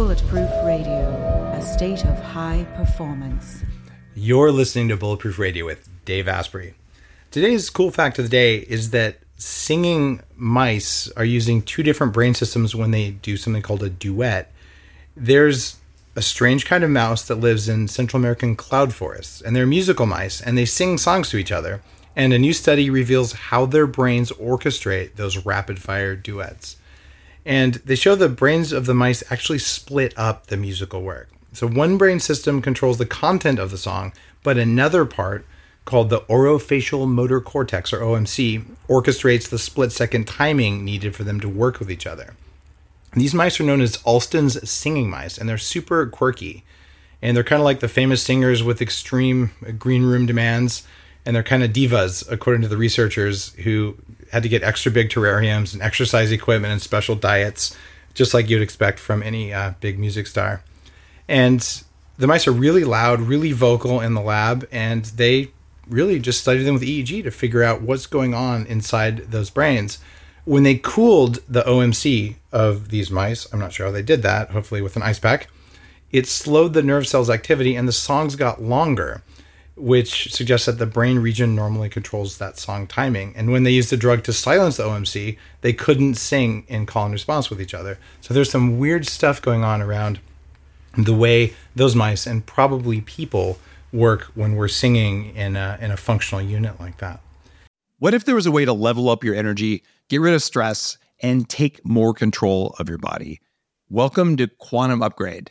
Bulletproof Radio, a state of high performance. You're listening to Bulletproof Radio with Dave Asprey. Today's cool fact of the day is that singing mice are using two different brain systems when they do something called a duet. There's a strange kind of mouse that lives in Central American cloud forests, and they're musical mice, and they sing songs to each other. And a new study reveals how their brains orchestrate those rapid fire duets. And they show the brains of the mice actually split up the musical work. So one brain system controls the content of the song, but another part, called the orofacial motor cortex, or OMC, orchestrates the split second timing needed for them to work with each other. These mice are known as Alston's singing mice, and they're super quirky. And they're kind of like the famous singers with extreme green room demands and they're kind of divas, according to the researchers who had to get extra big terrariums and exercise equipment and special diets, just like you'd expect from any uh, big music star. And the mice are really loud, really vocal in the lab, and they really just studied them with EEG to figure out what's going on inside those brains. When they cooled the OMC of these mice, I'm not sure how they did that, hopefully with an ice pack, it slowed the nerve cells' activity and the songs got longer which suggests that the brain region normally controls that song timing. And when they used the drug to silence the OMC, they couldn't sing in call and response with each other. So there's some weird stuff going on around the way those mice and probably people work when we're singing in a, in a functional unit like that. What if there was a way to level up your energy, get rid of stress, and take more control of your body? Welcome to Quantum Upgrade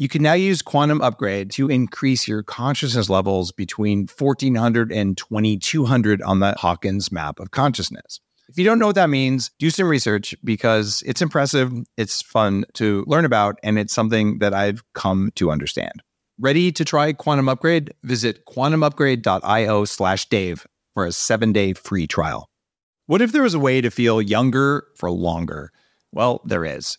You can now use Quantum Upgrade to increase your consciousness levels between 1400 and 2200 on the Hawkins map of consciousness. If you don't know what that means, do some research because it's impressive, it's fun to learn about, and it's something that I've come to understand. Ready to try Quantum Upgrade? Visit quantumupgrade.io slash Dave for a seven day free trial. What if there was a way to feel younger for longer? Well, there is.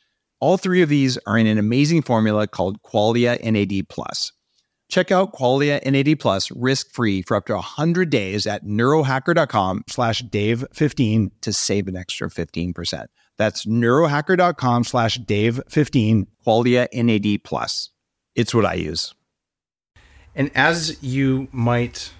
All three of these are in an amazing formula called Qualia NAD Plus. Check out Qualia NAD Plus risk-free for up to 100 days at neurohacker.com slash Dave15 to save an extra 15%. That's neurohacker.com slash Dave15, Qualia NAD Plus. It's what I use. And as you might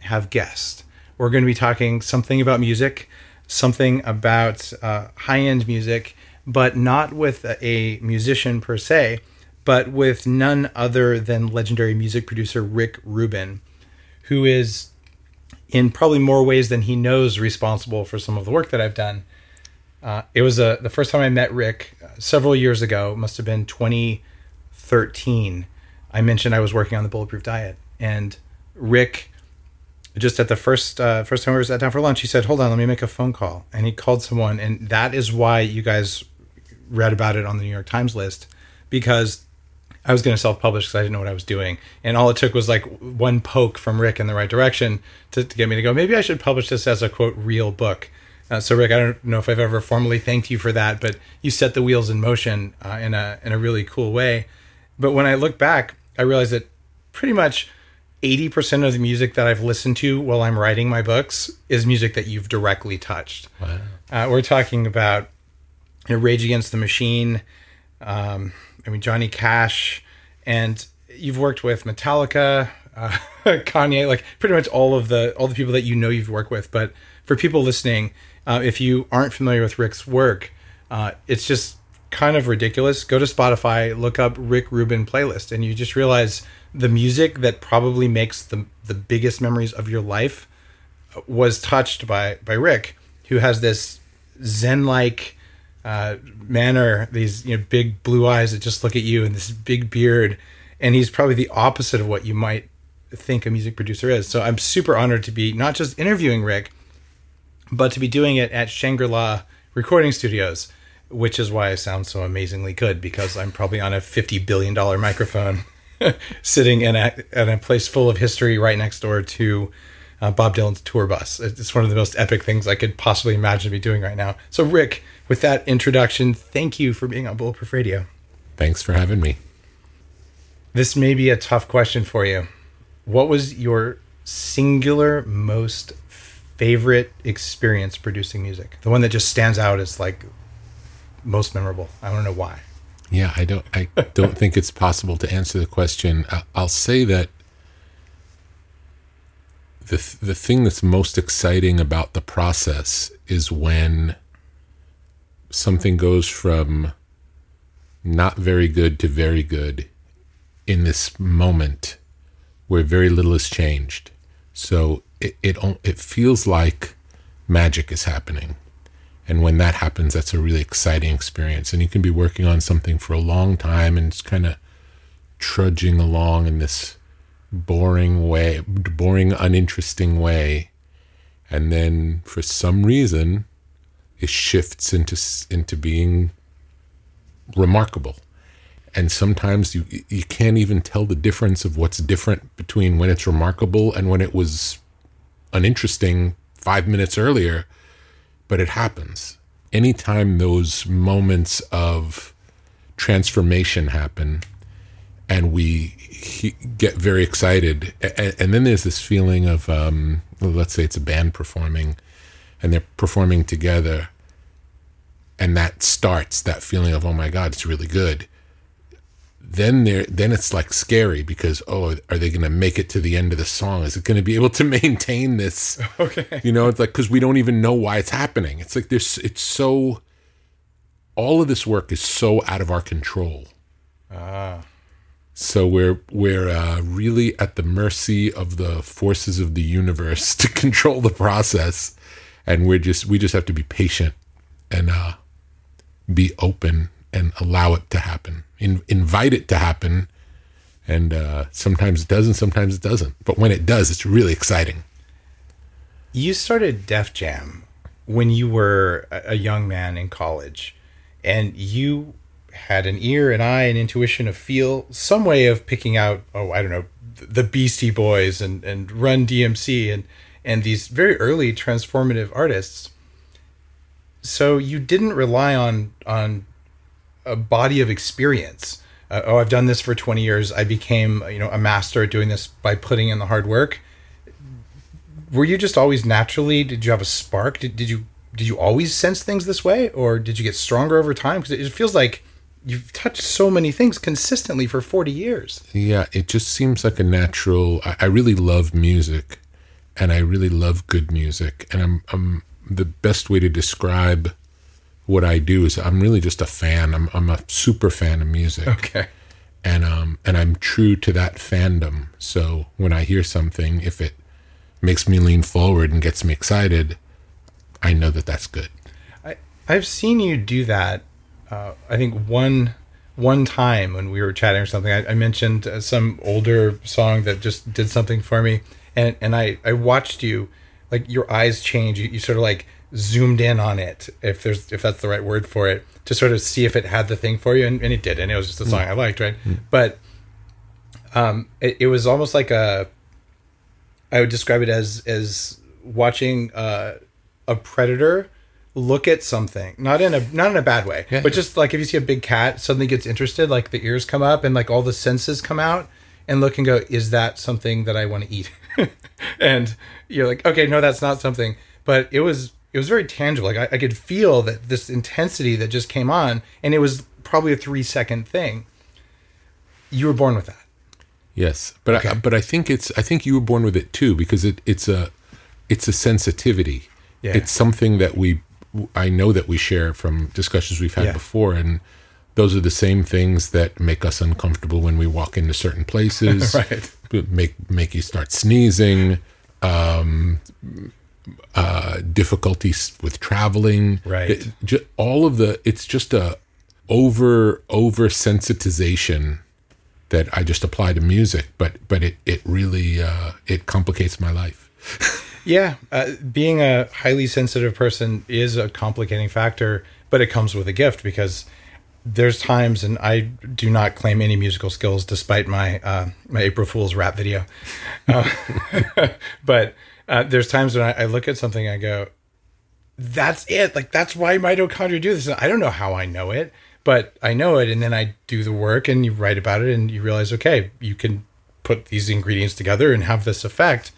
have guessed, we're going to be talking something about music, something about uh, high-end music, but not with a musician per se, but with none other than legendary music producer Rick Rubin, who is, in probably more ways than he knows, responsible for some of the work that I've done. Uh, it was a, the first time I met Rick uh, several years ago, must have been 2013. I mentioned I was working on the Bulletproof Diet, and Rick just at the first uh, first time we were sat down for lunch, he said, "Hold on, let me make a phone call." And he called someone, and that is why you guys read about it on the New York Times list because I was going to self publish because I didn't know what I was doing. And all it took was like one poke from Rick in the right direction to, to get me to go, maybe I should publish this as a quote, real book. Uh, so, Rick, I don't know if I've ever formally thanked you for that, but you set the wheels in motion uh, in, a, in a really cool way. But when I look back, I realize that pretty much 80% of the music that I've listened to while I'm writing my books is music that you've directly touched. Wow. Uh, we're talking about you know, Rage Against the Machine. Um, I mean Johnny Cash, and you've worked with Metallica, uh, Kanye, like pretty much all of the all the people that you know you've worked with. But for people listening, uh, if you aren't familiar with Rick's work, uh, it's just kind of ridiculous, go to Spotify, look up Rick Rubin playlist, and you just realize the music that probably makes the the biggest memories of your life was touched by by Rick, who has this zen like uh, manner, these you know big blue eyes that just look at you, and this big beard, and he's probably the opposite of what you might think a music producer is. So I'm super honored to be not just interviewing Rick, but to be doing it at Shangri La Recording Studios, which is why I sound so amazingly good because I'm probably on a $50 billion microphone sitting in a, in a place full of history right next door to uh, Bob Dylan's tour bus. It's one of the most epic things I could possibly imagine to be doing right now. So, Rick, with that introduction, thank you for being on Bulletproof Radio. Thanks for having me. This may be a tough question for you. What was your singular most favorite experience producing music? The one that just stands out as like most memorable. I don't know why. Yeah, I don't. I don't think it's possible to answer the question. I'll say that the the thing that's most exciting about the process is when something goes from not very good to very good in this moment where very little has changed. So it it it feels like magic is happening. And when that happens, that's a really exciting experience. And you can be working on something for a long time and it's kind of trudging along in this boring way, boring, uninteresting way. And then for some reason, it shifts into, into being remarkable. And sometimes you, you can't even tell the difference of what's different between when it's remarkable and when it was uninteresting five minutes earlier but it happens. Anytime those moments of transformation happen and we get very excited, and, then there's this feeling of, um, let's say it's a band performing and they're performing together, and that starts that feeling of, oh my God, it's really good. Then there then it's like scary because oh are they going to make it to the end of the song? Is it going to be able to maintain this? Okay. You know it's like because we don't even know why it's happening. It's like there's it's so all of this work is so out of our control. Ah so we're we're uh, really at the mercy of the forces of the universe to control the process and we're just we just have to be patient and uh, be open and allow it to happen in, invite it to happen. And uh, sometimes it does, and sometimes it doesn't. But when it does, it's really exciting. You started Def Jam when you were a young man in college, and you had an ear, an eye, an intuition, a feel, some way of picking out, oh, I don't know, the Beastie Boys and, and Run DMC and, and these very early transformative artists. So you didn't rely on on a body of experience. Uh, oh, I've done this for 20 years. I became, you know, a master at doing this by putting in the hard work. Were you just always naturally? Did you have a spark? Did, did you did you always sense things this way, or did you get stronger over time? Because it feels like you've touched so many things consistently for 40 years. Yeah, it just seems like a natural. I, I really love music, and I really love good music, and I'm I'm the best way to describe what I do is I'm really just a fan. I'm I'm a super fan of music. Okay. And um and I'm true to that fandom. So when I hear something, if it makes me lean forward and gets me excited, I know that that's good. I I've seen you do that. Uh, I think one one time when we were chatting or something, I, I mentioned uh, some older song that just did something for me, and and I I watched you, like your eyes change. You, you sort of like zoomed in on it, if there's if that's the right word for it, to sort of see if it had the thing for you, and, and it did, and it was just a song mm. I liked, right? Mm. But um, it, it, was almost like a. I would describe it as as watching uh, a predator look at something, not in a not in a bad way, yeah. but just like if you see a big cat suddenly gets interested, like the ears come up and like all the senses come out, and look and go, is that something that I want to eat? and you're like, okay, no, that's not something. But it was it was very tangible. Like I, I, could feel that this intensity that just came on, and it was probably a three second thing. You were born with that. Yes, but okay. I, but I think it's I think you were born with it too because it it's a it's a sensitivity. Yeah. It's something that we I know that we share from discussions we've had Yeah. before, and those are the same things that make us uncomfortable when we walk into certain places. Right. Make make you start sneezing. Um, uh, difficulties with traveling. Right. It- all of the. It's just a over over sensitization that I just apply to music, but but it it really uh, it complicates my life. Yeah, uh, being a highly sensitive person is a complicating factor, but it comes with a gift because there's times, and I do not claim any musical skills despite my uh, my April Fool's rap video, uh, but uh, there's times when I, I look at something, and I go, "That's it! Like that's why mitochondria do this." And I don't know how I know it, but I know it, and then I do the work, and you write about it, and you realize, okay, you can put these ingredients together and have this effect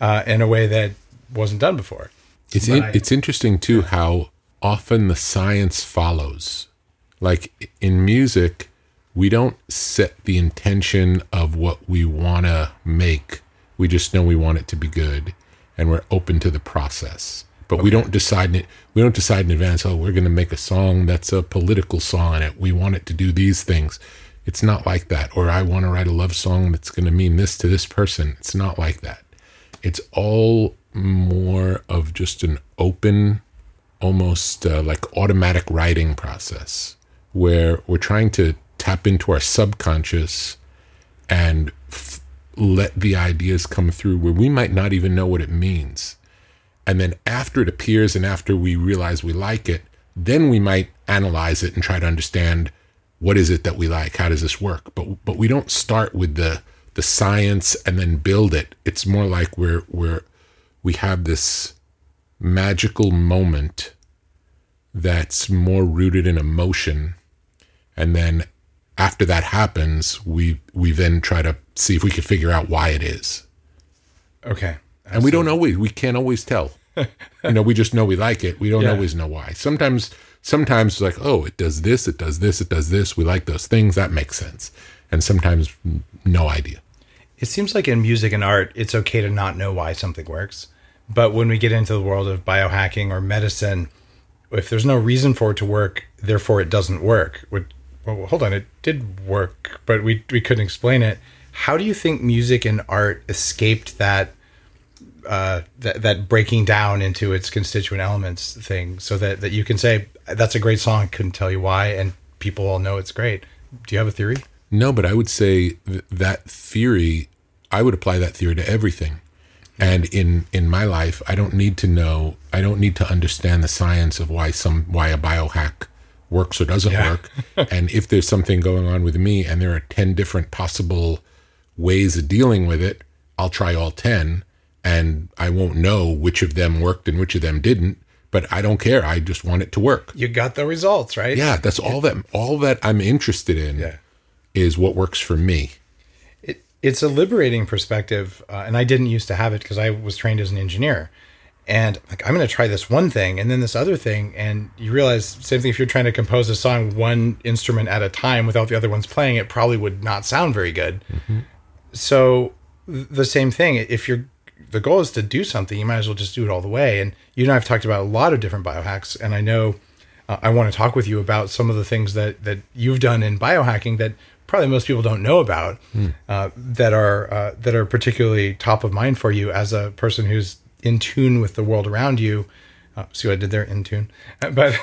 uh, in a way that wasn't done before. It's in, it's interesting too how often the science follows. Like in music, we don't set the intention of what we want to make. We just know we want it to be good, and we're open to the process. But we don't decide it. We don't decide in advance. Oh, we're going to make a song that's a political song, and it we want it to do these things. It's not like that. Or I want to write a love song that's going to mean this to this person. It's not like that it's all more of just an open almost uh, like automatic writing process where we're trying to tap into our subconscious and f- let the ideas come through where we might not even know what it means. And then after it appears and after we realize we like it then we might analyze it and try to understand what is it that we like? How does this work? But but we don't start with the the science and then build it. It's more like we're we're we have this magical moment that's more rooted in emotion. And then after that happens we we then try to see if we can figure out why it is. Okay. and we don't always we can't always tell. You know we just know we like it. We don't Yeah. always know why. Sometimes sometimes it's like oh it does this it does this it does this. We like those things. That makes sense. And sometimes no idea It seems like in music and art, it's okay to not know why something works. But when we get into the world of biohacking or medicine, if there's no reason for it to work, therefore it doesn't work. Well, hold on, it did work, but we we couldn't explain it. How do you think music and art escaped that uh, that that breaking down into its constituent elements thing, so that that you can say that's a great song, couldn't tell you why, and people all know it's great. Do you have a theory? No, but I would say th- that theory, I would apply that theory to everything. And in in my life, I don't need to know, I don't need to understand the science of why some why a biohack works or doesn't Yeah. work. and if there's something going on with me and there are 10 different possible ways of dealing with it, I'll try all 10 and I won't know which of them worked and which of them didn't, but I don't care. I just want it to work. You got the results, right? Yeah, that's all that all that I'm interested in Yeah. Is what works for me. it, it's a liberating perspective uh, and i didn't used to have it because i was trained as an engineer. And like i'm going to try this one thing and then this other thing and you realize same thing if you're trying to compose a song one instrument at a time without the other ones playing it probably would not sound very good. So th- the same thing if you're the goal is to do something you might as well just do it all the way. And you and i've talked about a lot of different biohacks and i know uh, i want to talk with you about some of the things that that you've done in biohacking that probably most people don't know about uh, that are uh, that are particularly top of mind for you as a person who's in tune with the world around you. Uh, see what i did there? In tune. But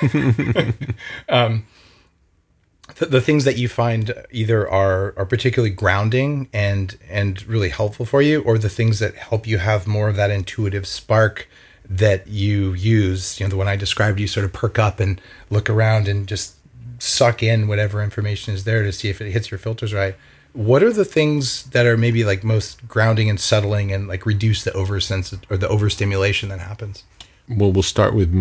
the, the things that you find either are are particularly grounding and and really helpful for you or the things that help you have more of that intuitive spark that you use. You know the one i described you sort of perk up and look around and just suck in whatever information is there to see if it hits your filters right what are the things that are maybe like most grounding and settling and like reduce the oversensit or the overstimulation that happens Well, we'll start with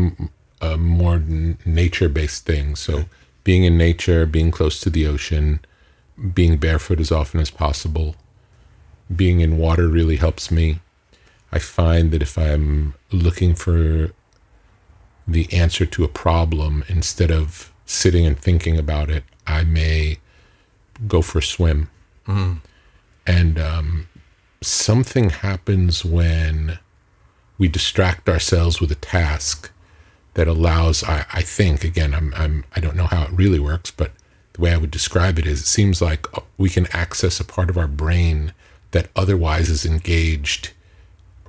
uh, more n- nature-based things. So, being in nature, being close to the ocean, being barefoot as often as possible, being in water really helps me. I find that if I'm looking for the answer to a problem instead of sitting and thinking about it, I may go for a swim. And um, something happens when we distract ourselves with a task that allows I, I think again I'm, I'm I don't know how it really works, but the way I would describe it is it seems like we can access a part of our brain that otherwise is engaged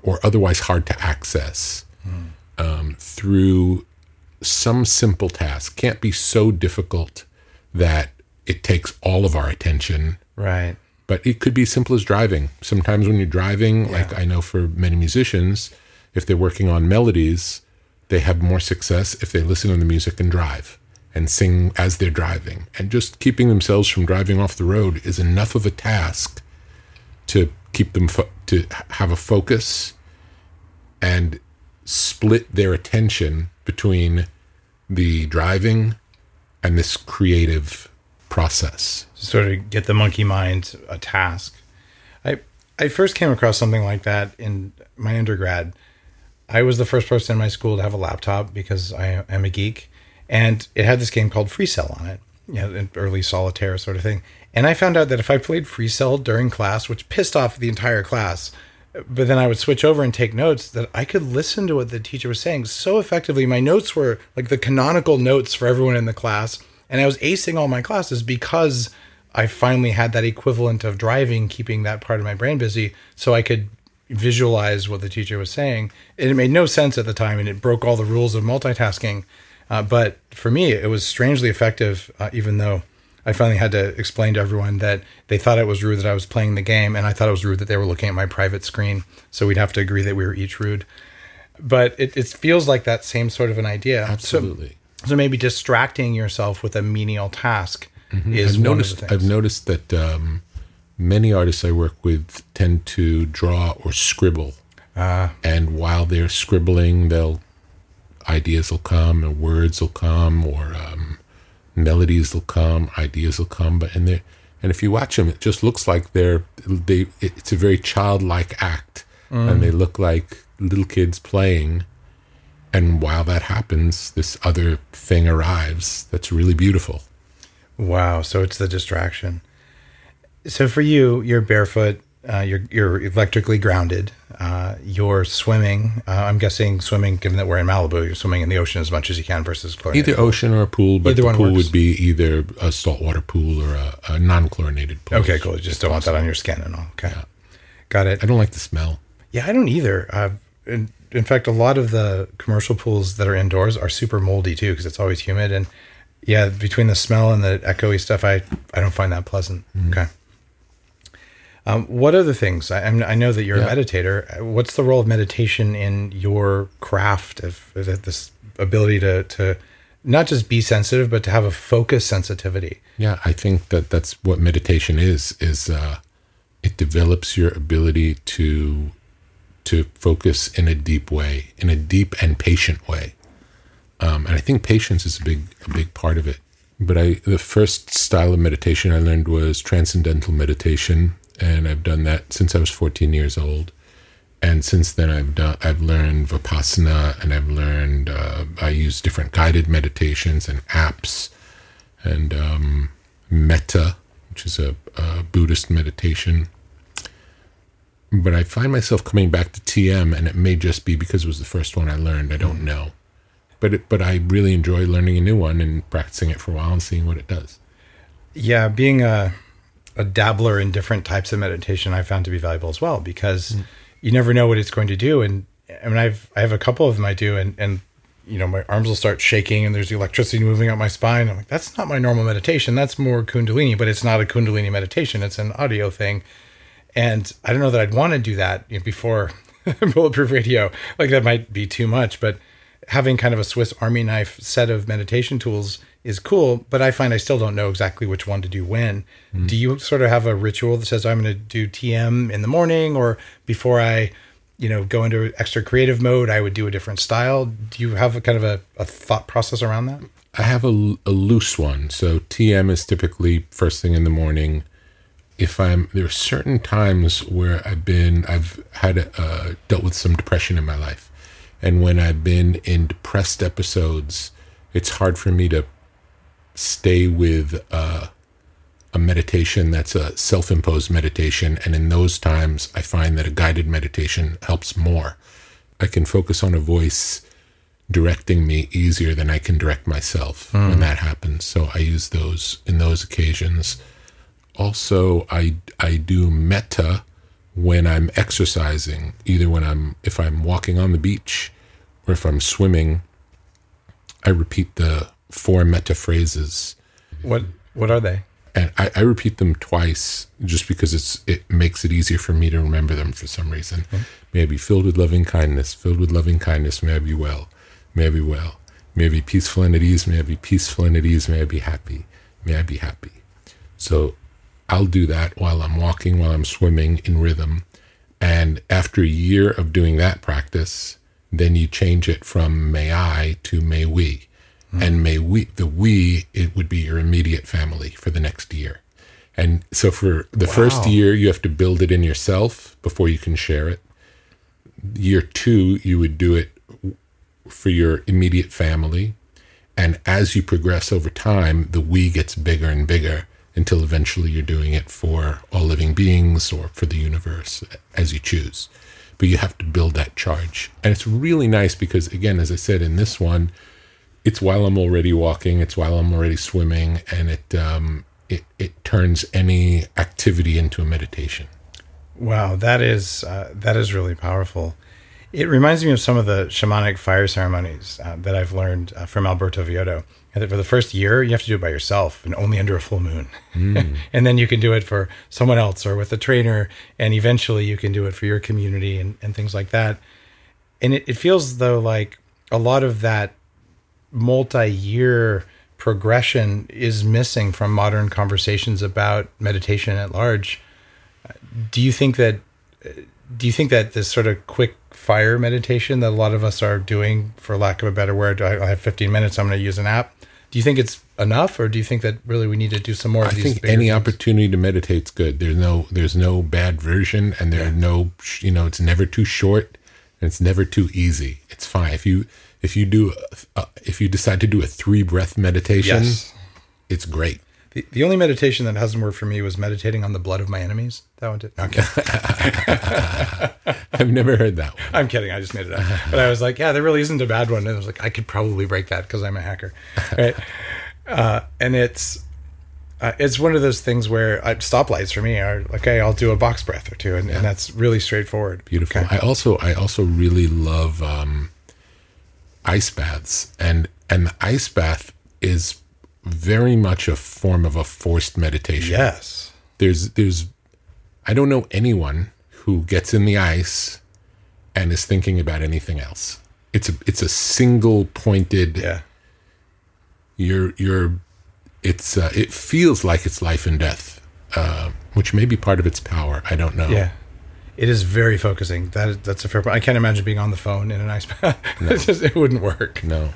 or otherwise hard to access mm. um, through some simple task. Can't be so difficult that it takes all of our attention. Right. But it could be simple as driving. Sometimes when you're driving, yeah. like I know for many musicians, if they're working on melodies, they have more success if they listen to the music and drive and sing as they're driving. And just keeping themselves from driving off the road is enough of a task to keep them fo- to have a focus and split their attention between the driving and this creative process. Sort of get the monkey mind a task. I I first came across something like that in my undergrad. I was the first person in my school to have a laptop because I am a geek, and it had this game called Free Cell on it, you know, an early solitaire sort of thing. And I found out that if I played Free Cell during class, which pissed off the entire class, but then I would switch over and take notes that I could listen to what the teacher was saying so effectively. My notes were like the canonical notes for everyone in the class, and I was acing all my classes because I finally had that equivalent of driving, keeping that part of my brain busy, so I could visualize what the teacher was saying. And it made no sense at the time, and it broke all the rules of multitasking. Uh, but for me, it was strangely effective, uh, even though I finally had to explain to everyone that they thought it was rude that I was playing the game, and I thought it was rude that they were looking at my private screen. So we'd have to agree that we were each rude. But it, it feels like that same sort of an idea. Absolutely. So, so maybe distracting yourself with a menial task mm-hmm. is I've noticed. I've noticed that um, many artists I work with tend to draw or scribble, uh, and while they're scribbling, they'll ideas will come and words will come or um, melodies will come, ideas will come, but and they and if you watch them, it just looks like they're they. It's a very childlike act, mm. and they look like little kids playing. And while that happens, this other thing arrives that's really beautiful. Wow! So it's the distraction. So for you, you're barefoot. Uh, you're you're electrically grounded. Uh, you're swimming. Uh, I'm guessing swimming, given that we're in Malibu, you're swimming in the ocean as much as you can versus chlorinated. Either ocean or a pool, but either the pool works. would be either a saltwater pool or a, a non-chlorinated pool. Okay, cool. You just don't want that on your skin and all. Okay, yeah. got it. I don't like the smell. Yeah, I don't either. Uh, in, in fact, a lot of the commercial pools that are indoors are super moldy too because it's always humid and yeah, between the smell and the echoey stuff, I I don't find that pleasant. Mm-hmm. Okay. Um, what other things? I, I know that you're yeah. a meditator. What's the role of meditation in your craft of, this ability to to not just be sensitive, but to have a focus sensitivity? Yeah, I think that that's what meditation is. Is uh, it develops your ability to to focus in a deep way, in a deep and patient way. Um, and I think patience is a big a big part of it. But I the first style of meditation I learned was transcendental meditation, and I've done that since I was 14 years old. And since then, I've done I've learned vipassana, and I've learned uh, I use different guided meditations and apps, and um, metta, which is a, a Buddhist meditation. But I find myself coming back to TM, and it may just be because it was the first one I learned. I don't know, but it, but I really enjoy learning a new one and practicing it for a while and seeing what it does. Yeah, being a a dabbler in different types of meditation I found to be valuable as well because mm. you never know what it's going to do. And I mean, I've I have a couple of them I do, and and you know my arms will start shaking and there's electricity moving up my spine. I'm like, that's not my normal meditation. That's more Kundalini, but it's not a Kundalini meditation. It's an audio thing. And I don't know that I'd want to do that you know, before Bulletproof Radio. Like that might be too much, but having kind of a Swiss Army knife set of meditation tools is cool, but I find I still don't know exactly which one to do when. Mm. Do you sort of have a ritual that says I'm going to do TM in the morning or before I, you know, go into extra creative mode, I would do a different style? Do you have a kind of a, a thought process around that? I have a, a loose one. So TM is typically first thing in the morning. If I'm there are certain times where I've been I've had uh, dealt with some depression in my life, and when I've been in depressed episodes, it's hard for me to stay with uh, a meditation that's a self imposed meditation. And in those times, I find that a guided meditation helps more. I can focus on a voice directing me easier than I can direct myself when that happens. So I use those in those occasions. Also, I I do metta when I'm exercising, either when I'm if I'm walking on the beach or if I'm swimming. I repeat the four metta phrases What what are they? and I, I repeat them twice just because it's it makes it easier for me to remember them for some reason. May I be filled with loving kindness, filled with loving kindness. May I be well, may I be well. May I be peaceful and at ease. May I be peaceful and at ease. May I be happy. May I be happy. So I'll do that while I'm walking, while I'm swimming in rhythm. And after a year of doing that practice, then you change it from may I to may we. Mm-hmm. And may we, the we, it would be your immediate family for the next year. And so for the first year, you have to build it in yourself before you can share it. Year two, you would do it for your immediate family. And as you progress over time, the we gets bigger and bigger until eventually you're doing it for all living beings or for the universe as you choose. But you have to build that charge. And it's really nice because, again, as I said in this one, it's while I'm already walking, it's while I'm already swimming, and it, um, it, it turns any activity into a meditation. Wow, that is uh, that is really powerful. It reminds me of some of the shamanic fire ceremonies uh, that I've learned uh, from Alberto Villoldo. And that for the first year, you have to do it by yourself and only under a full moon. and then you can do it for someone else or with a trainer. And eventually you can do it for your community and, and things like that. And it, it feels though like a lot of that multi year progression is missing from modern conversations about meditation at large. Do you think that do you think that this sort of quick fire meditation that a lot of us are doing, for lack of a better word, I I have 15 minutes, I'm going to use an app. Do you think it's enough, or do you think that really we need to do some more of I these? think any things? opportunity to meditate's good. There's no there's no bad version, and there are no you know it's never too short, and it's never too easy. It's fine if you if you do uh, if you decide to do a three breath meditation, Yes. it's great. The, the only meditation that hasn't worked for me was meditating on the blood of my enemies. That one did. Okay, I've never heard that one. I'm kidding. I just made it up. But I was like, yeah, there really isn't a bad one. And I was like, I could probably break that because I'm a hacker, right? uh, and it's uh, it's one of those things where uh, stoplights for me are okay. I'll do a box breath or two, and, and that's really straightforward. Beautiful. Okay. I also I also really love um, ice baths, and and the ice bath is very much a form of a forced meditation. Yes. there's there's I don't know anyone who gets in the ice and is thinking about anything else. It's a it's a single pointed. Yeah. You're you're. It's uh, it feels like it's life and death, uh, which may be part of its power. I don't know. Yeah. It is very focusing. That that's a fair point. I can't imagine being on the phone in an ice bath. it, just, it wouldn't work. No.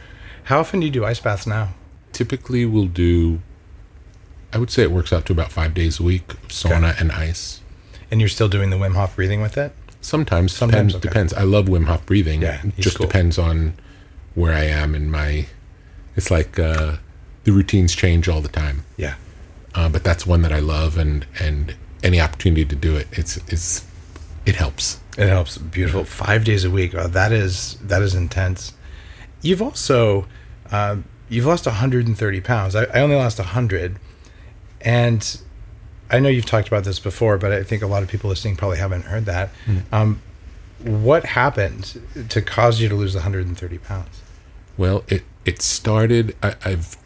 How often do you do ice baths now? Typically, we'll do. I would say it works out to about five days a week sauna and ice. And you're still doing the Wim Hof breathing with it? Sometimes, Sometimes, depends. okay. Depends. I love Wim Hof breathing. Yeah, it just cool. depends on where I am in my. It's like uh, the routines change all the time, Yeah. uh, but that's one that I love, and and any opportunity to do it, it's it's it helps. It helps. Beautiful. Five days a week. Oh, that is that is intense. You've also um, you've lost 130 pounds. I, I only lost 100, and I know you've talked about this before, but I think a lot of people listening probably haven't heard that. Um, what happened to cause you to lose 130 pounds? Well, it it started. I, I've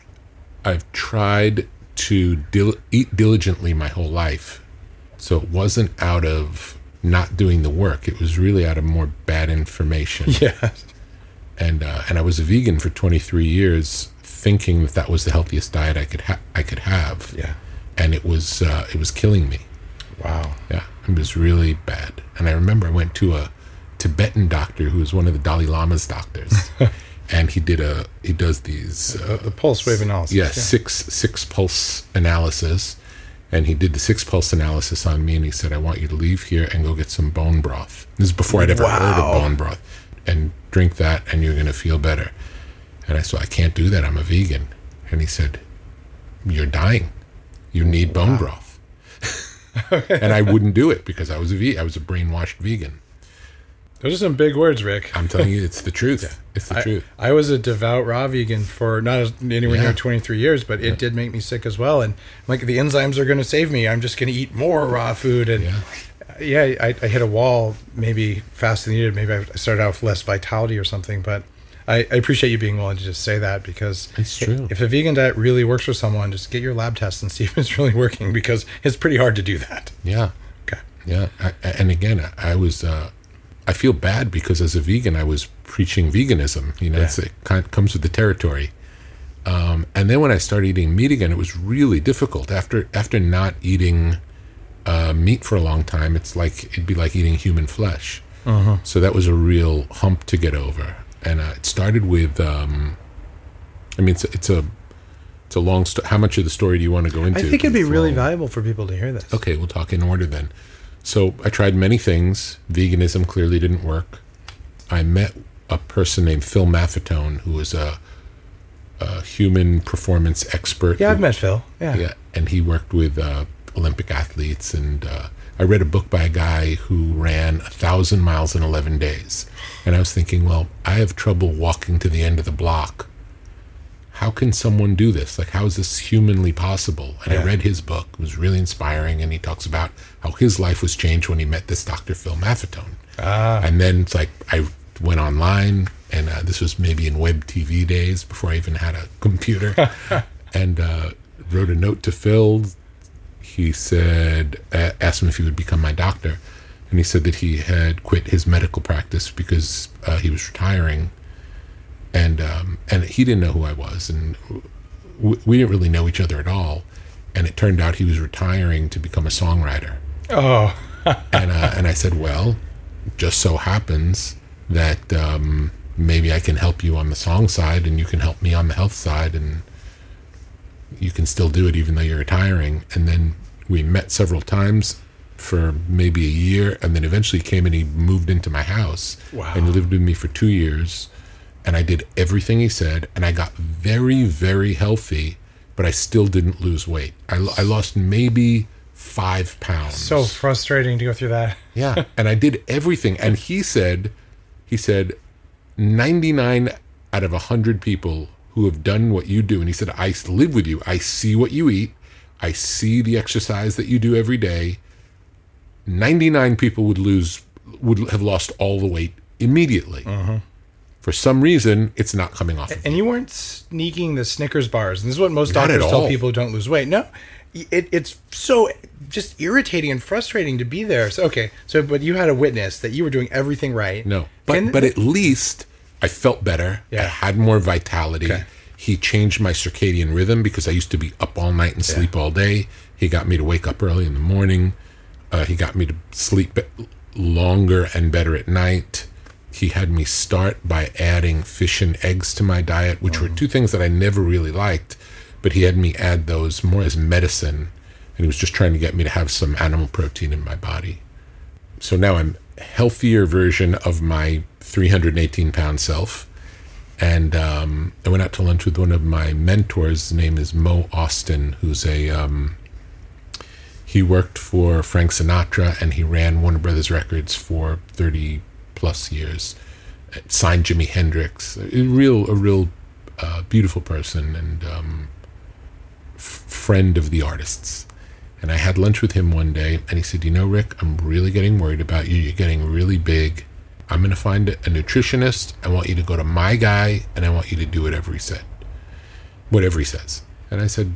I've tried to dil- eat diligently my whole life, so it wasn't out of not doing the work. It was really out of more bad information. Yes. and uh, and I was a vegan for 23 years, thinking that that was the healthiest diet I could ha- I could have. Yeah. and it was uh, it was killing me. Wow. Yeah, it was really bad. And I remember I went to a Tibetan doctor who was one of the Dalai Lama's doctors, and he did a he does these uh, The pulse wave analysis. yeah, six six pulse analysis, and he did the six pulse analysis on me, and he said, "I want you to leave here and go get some bone broth." This is before I'd ever heard of bone broth, and drink that, and you're going to feel better. And I said, "I can't do that. I'm a vegan." And he said, "You're dying. You need bone broth." and I wouldn't do it because I was a ve- I was a brainwashed vegan. Those are some big words, Rick. I'm telling you, it's the truth. It's the I, truth. I was a devout raw vegan for not anywhere Yeah. near 23 years, but it did make me sick as well. And like the enzymes are going to save me. I'm just going to eat more raw food. And Yeah. yeah, I, I hit a wall maybe faster than needed. Maybe I started out with less vitality or something. But I, I appreciate you being willing to just say that because It's true. if a vegan diet really works for someone, just get your lab tests and see if it's really working because it's pretty hard to do that. Yeah. Okay. Yeah, I, and again, I was. Uh, I feel bad because as a vegan, I was preaching veganism. You know, Yeah. it's, it kind of comes with the territory. Um, and then when I started eating meat again, it was really difficult. After after not eating uh, meat for a long time, it's like it'd be like eating human flesh. So that was a real hump to get over. And uh, it started with. Um, I mean, it's, it's a it's a long. story. How much of the story do you want to go into? I think it'd be really long. valuable for people to hear this. Okay, we'll talk in order then. So I tried many things. Veganism clearly didn't work. I met a person named Phil Maffetone, who was a, a human performance expert. Yeah, I've met Phil. Yeah. Yeah, and he worked with uh, Olympic athletes. And uh, I read a book by a guy who ran a thousand miles in eleven days. And I was thinking, well, I have trouble walking to the end of the block. How can someone do this? Like, how is this humanly possible? And Yeah. I read his book; it was really inspiring, and he talks about how his life was changed when he met this Dr. Phil Maffetone. Ah. And then it's like I went online, and uh, this was maybe in web TV days before I even had a computer, and uh, wrote a note to Phil. He said, uh, asked him if he would become my doctor, and he said that he had quit his medical practice because uh, he was retiring, and um, and he didn't know who I was, and w- we didn't really know each other at all. And it turned out he was retiring to become a songwriter Oh, and uh, and I said, well, just so happens that um, maybe I can help you on the song side, and you can help me on the health side, and you can still do it even though you're retiring. And then we met several times for maybe a year, and then eventually came and he moved into my house Wow. and lived with me for two years. And I did everything he said, and I got very, very healthy, but I still didn't lose weight. I, I lost maybe five pounds. so frustrating to go through that. Yeah, and I did everything. And he said, he said, ninety nine out of hundred people who have done what you do, and he said, I live with you. I see what you eat. I see the exercise that you do every day. Ninety nine people would lose, would have lost all the weight immediately. Uh-huh. For some reason, it's not coming off. Of And you weren't sneaking the Snickers bars. And this is what most Not doctors tell people who don't lose weight. No, it, it's so just irritating and frustrating to be there. So, okay. So, but you had a witness that you were doing everything right. No, but Can- but at least I felt better. Yeah. I had more vitality. Okay. He changed my circadian rhythm because I used to be up all night and sleep all day. He got me to wake up early in the morning. Uh, he got me to sleep longer and better at night. He had me start by adding fish and eggs to my diet, which were two things that I never really liked. But he had me add those more as medicine, and he was just trying to get me to have some animal protein in my body so now I'm a healthier version of my 318 pound self. And um, I went out to lunch with one of my mentors. His name is Mo Ostin, who's a um, he worked for Frank Sinatra and he ran Warner Brothers Records for 30 plus years. Signed Jimi Hendrix. A real, a real uh, beautiful person and um, f- friend of the artists. And I had lunch with him one day, and he said, "You know, Rick, I'm really getting worried about you. You're getting really big. I'm going to find a nutritionist. I want you to go to my guy, and I want you to do whatever he said, whatever he says." And I said,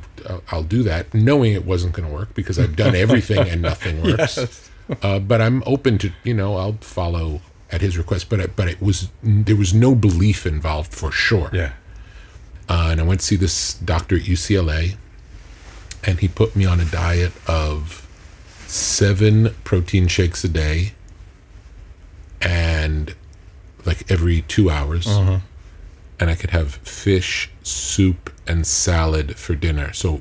"I'll, do that," knowing it wasn't going to work because I've done everything and nothing works. Uh, but I'm open to, you know, I'll follow at his request. But I- but it was there was no belief involved for sure. Yeah. Uh, and I went to see this doctor at UCLA, and he put me on a diet of seven protein shakes a day, and like every two hours, and I could have fish, soup, and salad for dinner. So,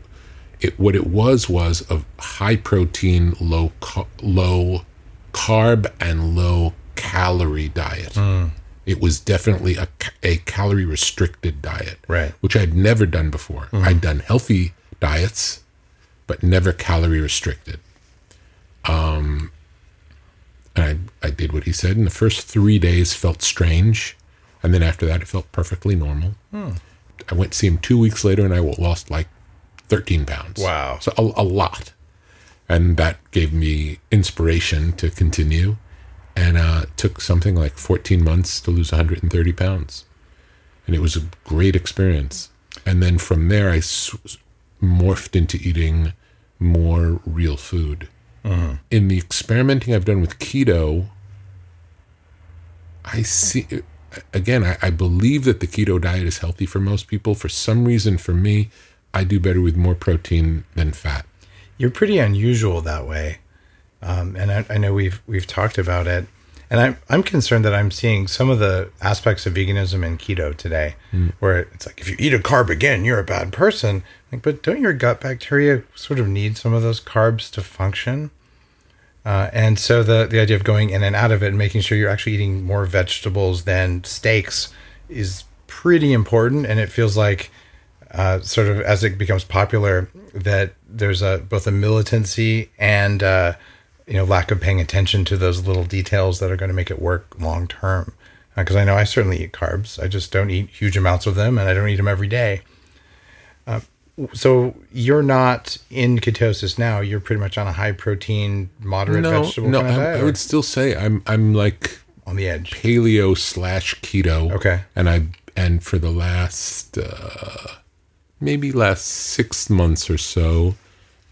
it what it was was a high protein, low low carb, and low calorie diet. Mm. It was definitely a, a calorie restricted diet, Right. Which I'd never done before. Mm-hmm. I'd done healthy diets, but never calorie restricted. Um, And I, I did what he said. And the first three days felt strange. And then after that, it felt perfectly normal. Hmm. I went to see him two weeks later and I lost like 13 pounds. Wow. So a, a lot. And that gave me inspiration to continue. And uh, took something like 14 months to lose 130 pounds. And it was a great experience. And then from there, I s- morphed into eating more real food. In the experimenting I've done with keto, I see, again, I, I believe that the keto diet is healthy for most people. For some reason, for me, I do better with more protein than fat. You're pretty unusual that way, um, and I, I know we've we've talked about it. And I'm I'm concerned that I'm seeing some of the aspects of veganism and keto today, where it's like if you eat a carb again, you're a bad person. Like, but don't your gut bacteria sort of need some of those carbs to function? Uh, and so the the idea of going in and out of it and making sure you're actually eating more vegetables than steaks is pretty important. And it feels like uh, sort of as it becomes popular that there's a both a militancy and uh, you know lack of paying attention to those little details that are going to make it work long term. Because I know I certainly eat carbs, I just don't eat huge amounts of them, and I don't eat them every day. Uh, so you're not in ketosis now. You're pretty much on a high protein, moderate no, vegetable no, kind of I, diet, I would still say I'm I'm like on the edge. paleo slash keto. Okay. And I and for the last uh, maybe last six months or so,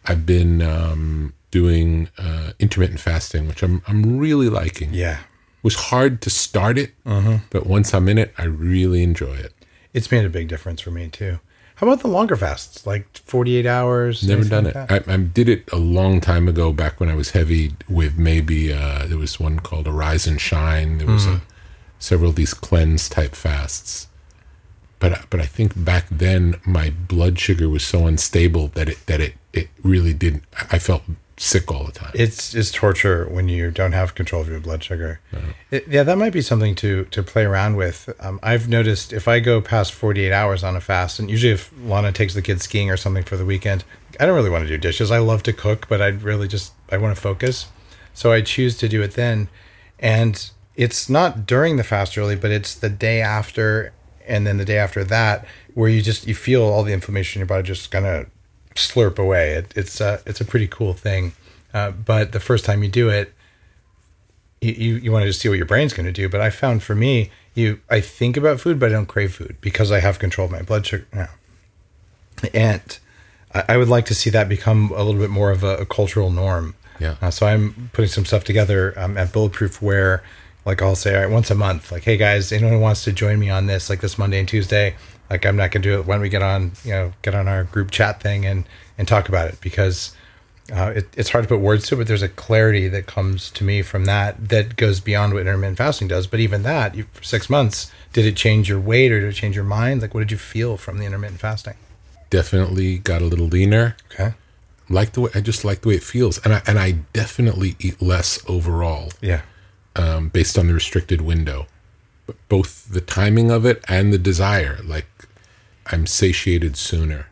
I've been um, doing uh, intermittent fasting, which I'm I'm really liking. Yeah, It was hard to start it, Mm-hmm. but once I'm in it, I really enjoy it. it's made a big difference for me too. How about the longer fasts, like 48 hours? Never done like it. I, I did it a long time ago, back when I was heavy. With maybe uh, there was one called Arise and Shine. There was a, several of these cleanse type fasts. But but I think back then my blood sugar was so unstable that it that it it really didn't. I felt sick all the time. it's it's torture when you don't have control of your blood sugar. It- yeah, that might be something to to play around with. Um, I've noticed if I go past 48 hours on a fast, and usually if Lana takes the kids skiing or something for the weekend, I don't really want to do dishes. I love to cook, but I really just I want to focus, so I choose to do it then. And it's not during the fast really, but it's the day after, and then the day after that, where you just you feel all the inflammation in your body just kind of slurp away. It, it's a it's a pretty cool thing. Uh, but the first time you do it, you, you, you want to just see what your brain's going to do. But I found for me, you I think about food, but I don't crave food because I have control of my blood sugar now. And I, I would like to see that become a little bit more of a, a cultural norm. Yeah. Uh, so I'm putting some stuff together um, at Bulletproof where, like, I'll say, all right, once a month, like, hey guys, anyone who wants to join me on this, like this Monday and Tuesday, like, I'm not gonna do it when we get on, you know, get on our group chat thing and and talk about it because uh, it, it's hard to put words to, it, but there's a clarity that comes to me from that that goes beyond what intermittent fasting does. But even that, you, for six months, did it change your weight or did it change your mind? Like, what did you feel from the intermittent fasting? Definitely got a little leaner. Okay. Like the way I just like the way it feels, and I and I definitely eat less overall. Yeah. um, based on the restricted window. But both the timing of it and the desire, like I'm satiated sooner.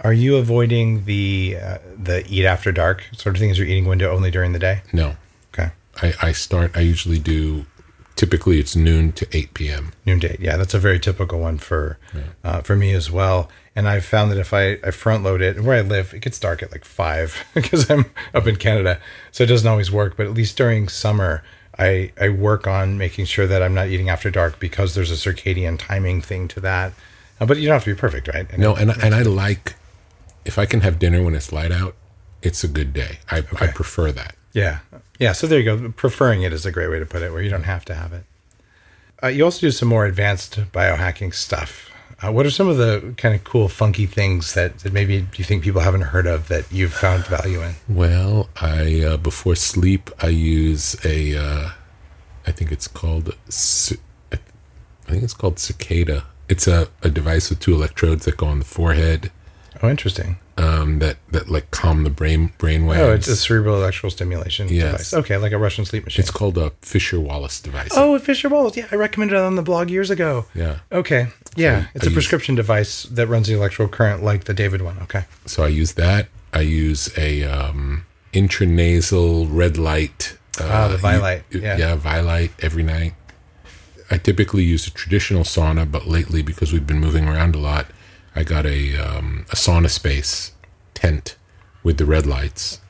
Are you avoiding the uh, the eat after dark sort of thing? Is your eating window only during the day? No, Okay. I, I start. I usually do. Typically, it's noon to eight p.m. Noon date. Yeah, that's a very typical one for uh, for me as well. And I've found that if I, I front load it, where I live, it gets dark at like five because I'm up in Canada, so it doesn't always work. But at least during summer, I I work on making sure that I'm not eating after dark because there's a circadian timing thing to that. Uh, but you don't have to be perfect, right? And No, and and I like if I can have dinner when it's light out. It's a good day. I I prefer that. Yeah. Yeah. So there you go. Preferring it is a great way to put it, where you don't have to have it. Uh, you also do some more advanced biohacking stuff. Uh, what are some of the kind of cool, funky things that, that maybe you think people haven't heard of that you've found value in? Well, I uh, before sleep I use a. Uh, I think it's called. I think it's called cicada. It's a, a device with two electrodes that go on the forehead. Oh, interesting. um, that that like calm the brain brain waves. Oh, it's a cerebral electrical stimulation Yes. device. Okay, like a Russian sleep machine. It's called a Fisher Wallace device. oh, a Fisher Wallace. Yeah, I recommended it on the blog years ago. yeah. Okay. Yeah, So it's I a use- prescription device that runs the electrical current like the David one. Okay. So I use that. I use a um, intranasal red light Ah, the you- yeah. yeah, Vielight every night. I typically use a traditional sauna, but lately because we've been moving around a lot, I got a um, a SaunaSpace tent with the red lights.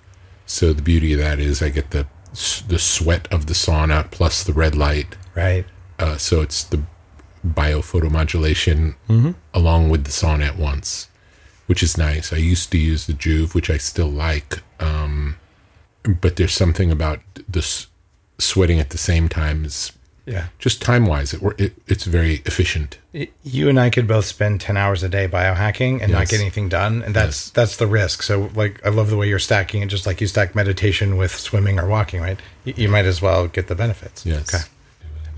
So the beauty of that is I get the the sweat of the sauna plus the red light. Right. Uh, so it's the biophotomodulation along with the sauna at once, which is nice. I used to use the Joovv, which I still like, um, but there's something about this sweating at the same time is Yeah. just time wise. It, it it's very efficient. You and I could both spend 10 hours a day biohacking and not get anything done. And that's that's the risk. So like I love the way you're stacking it just like you stack meditation with swimming or walking, right? You, you might as well get the benefits. Yes. Okay.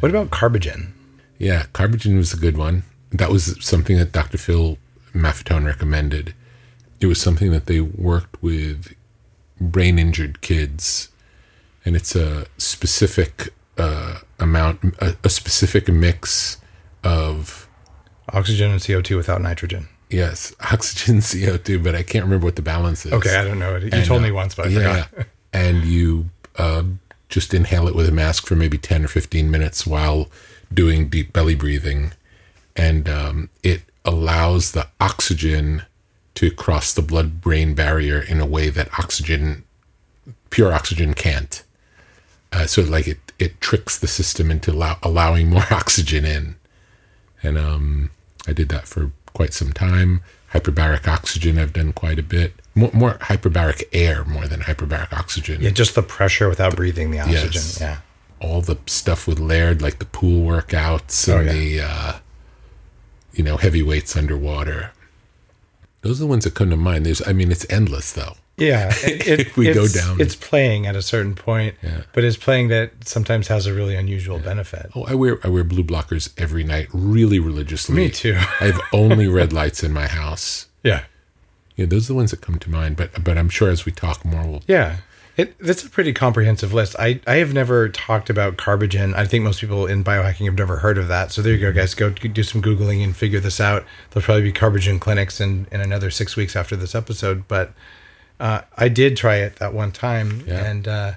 What about carbogen? Yeah, carbogen was a good one. That was something that Dr. Phil Maffetone recommended. It was something that they worked with brain injured kids, and it's a specific uh, amount, a, a specific mix of Oxygen and CO2 without nitrogen. yes, oxygen, CO two, but I can't remember what the balance is. Okay, I don't know. You And, told uh, me once, but I yeah, forgot. and you uh, just inhale it with a mask for maybe 10 or 15 minutes while doing deep belly breathing. And um, it allows the oxygen to cross the blood brain barrier in a way that oxygen, pure oxygen, can't. Uh, so, like, it, it tricks the system into allow, allowing more oxygen in. And um, I did that for quite some time. Hyperbaric oxygen, I've done quite a bit. More, more hyperbaric air more than hyperbaric oxygen. Yeah, just the pressure without breathing the oxygen. Yes. Yeah. All the stuff with Laird, like the pool workouts Oh, and yeah. the, uh, you know, heavy weights underwater. Those are the ones that come to mind. There's, I mean, it's endless though. Yeah, it, it, We go down. It's playing at a certain point, Yeah. but it's playing that sometimes has a really unusual benefit. Oh, I wear I wear blue blockers every night, really religiously. Me too. I have only red lights in my house. Yeah, Yeah, those are the ones that come to mind. But but I'm sure as we talk more, we'll yeah. It, that's a pretty comprehensive list. I, I have never talked about carbogen. I think most people in biohacking have never heard of that. So there you go, guys. Go do some googling and figure this out. There'll probably be carbogen clinics in, in another six weeks after this episode. But uh, I did try it that one time, Yeah. and uh,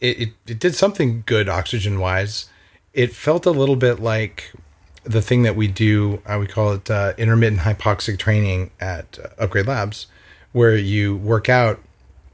it, it it did something good oxygen wise. It felt a little bit like the thing that we do. I would call it uh, intermittent hypoxic training at uh, Upgrade Labs, where you work out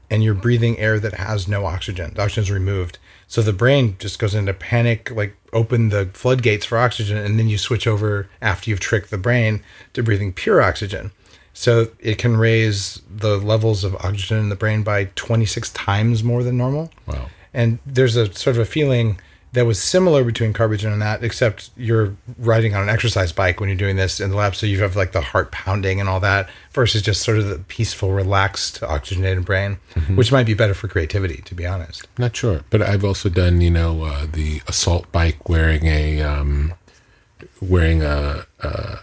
and you're breathing air that has no oxygen. The oxygen is removed. So the brain just goes into panic, like open the floodgates for oxygen, and then you switch over after you've tricked the brain to breathing pure oxygen. So it can raise the levels of oxygen in the brain by 26 times more than normal. Wow. And there's a sort of a feeling that was similar between carbogen and that, except you're riding on an exercise bike when you're doing this in the lab. So you have like the heart pounding and all that versus just sort of the peaceful, relaxed, oxygenated brain, which might be better for creativity, to be honest. Not sure, but I've also done, you know, uh, the assault bike wearing a um, wearing a, a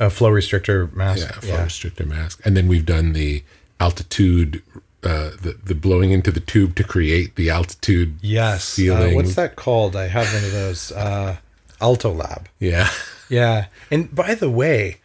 A flow restrictor mask. yeah, flow restrictor mask, and then we've done the altitude, uh, the the blowing into the tube to create the altitude. Yes. Uh, feeling. what's that called? I have one of those. Uh, Alto Lab. Yeah, Yeah. And by the way,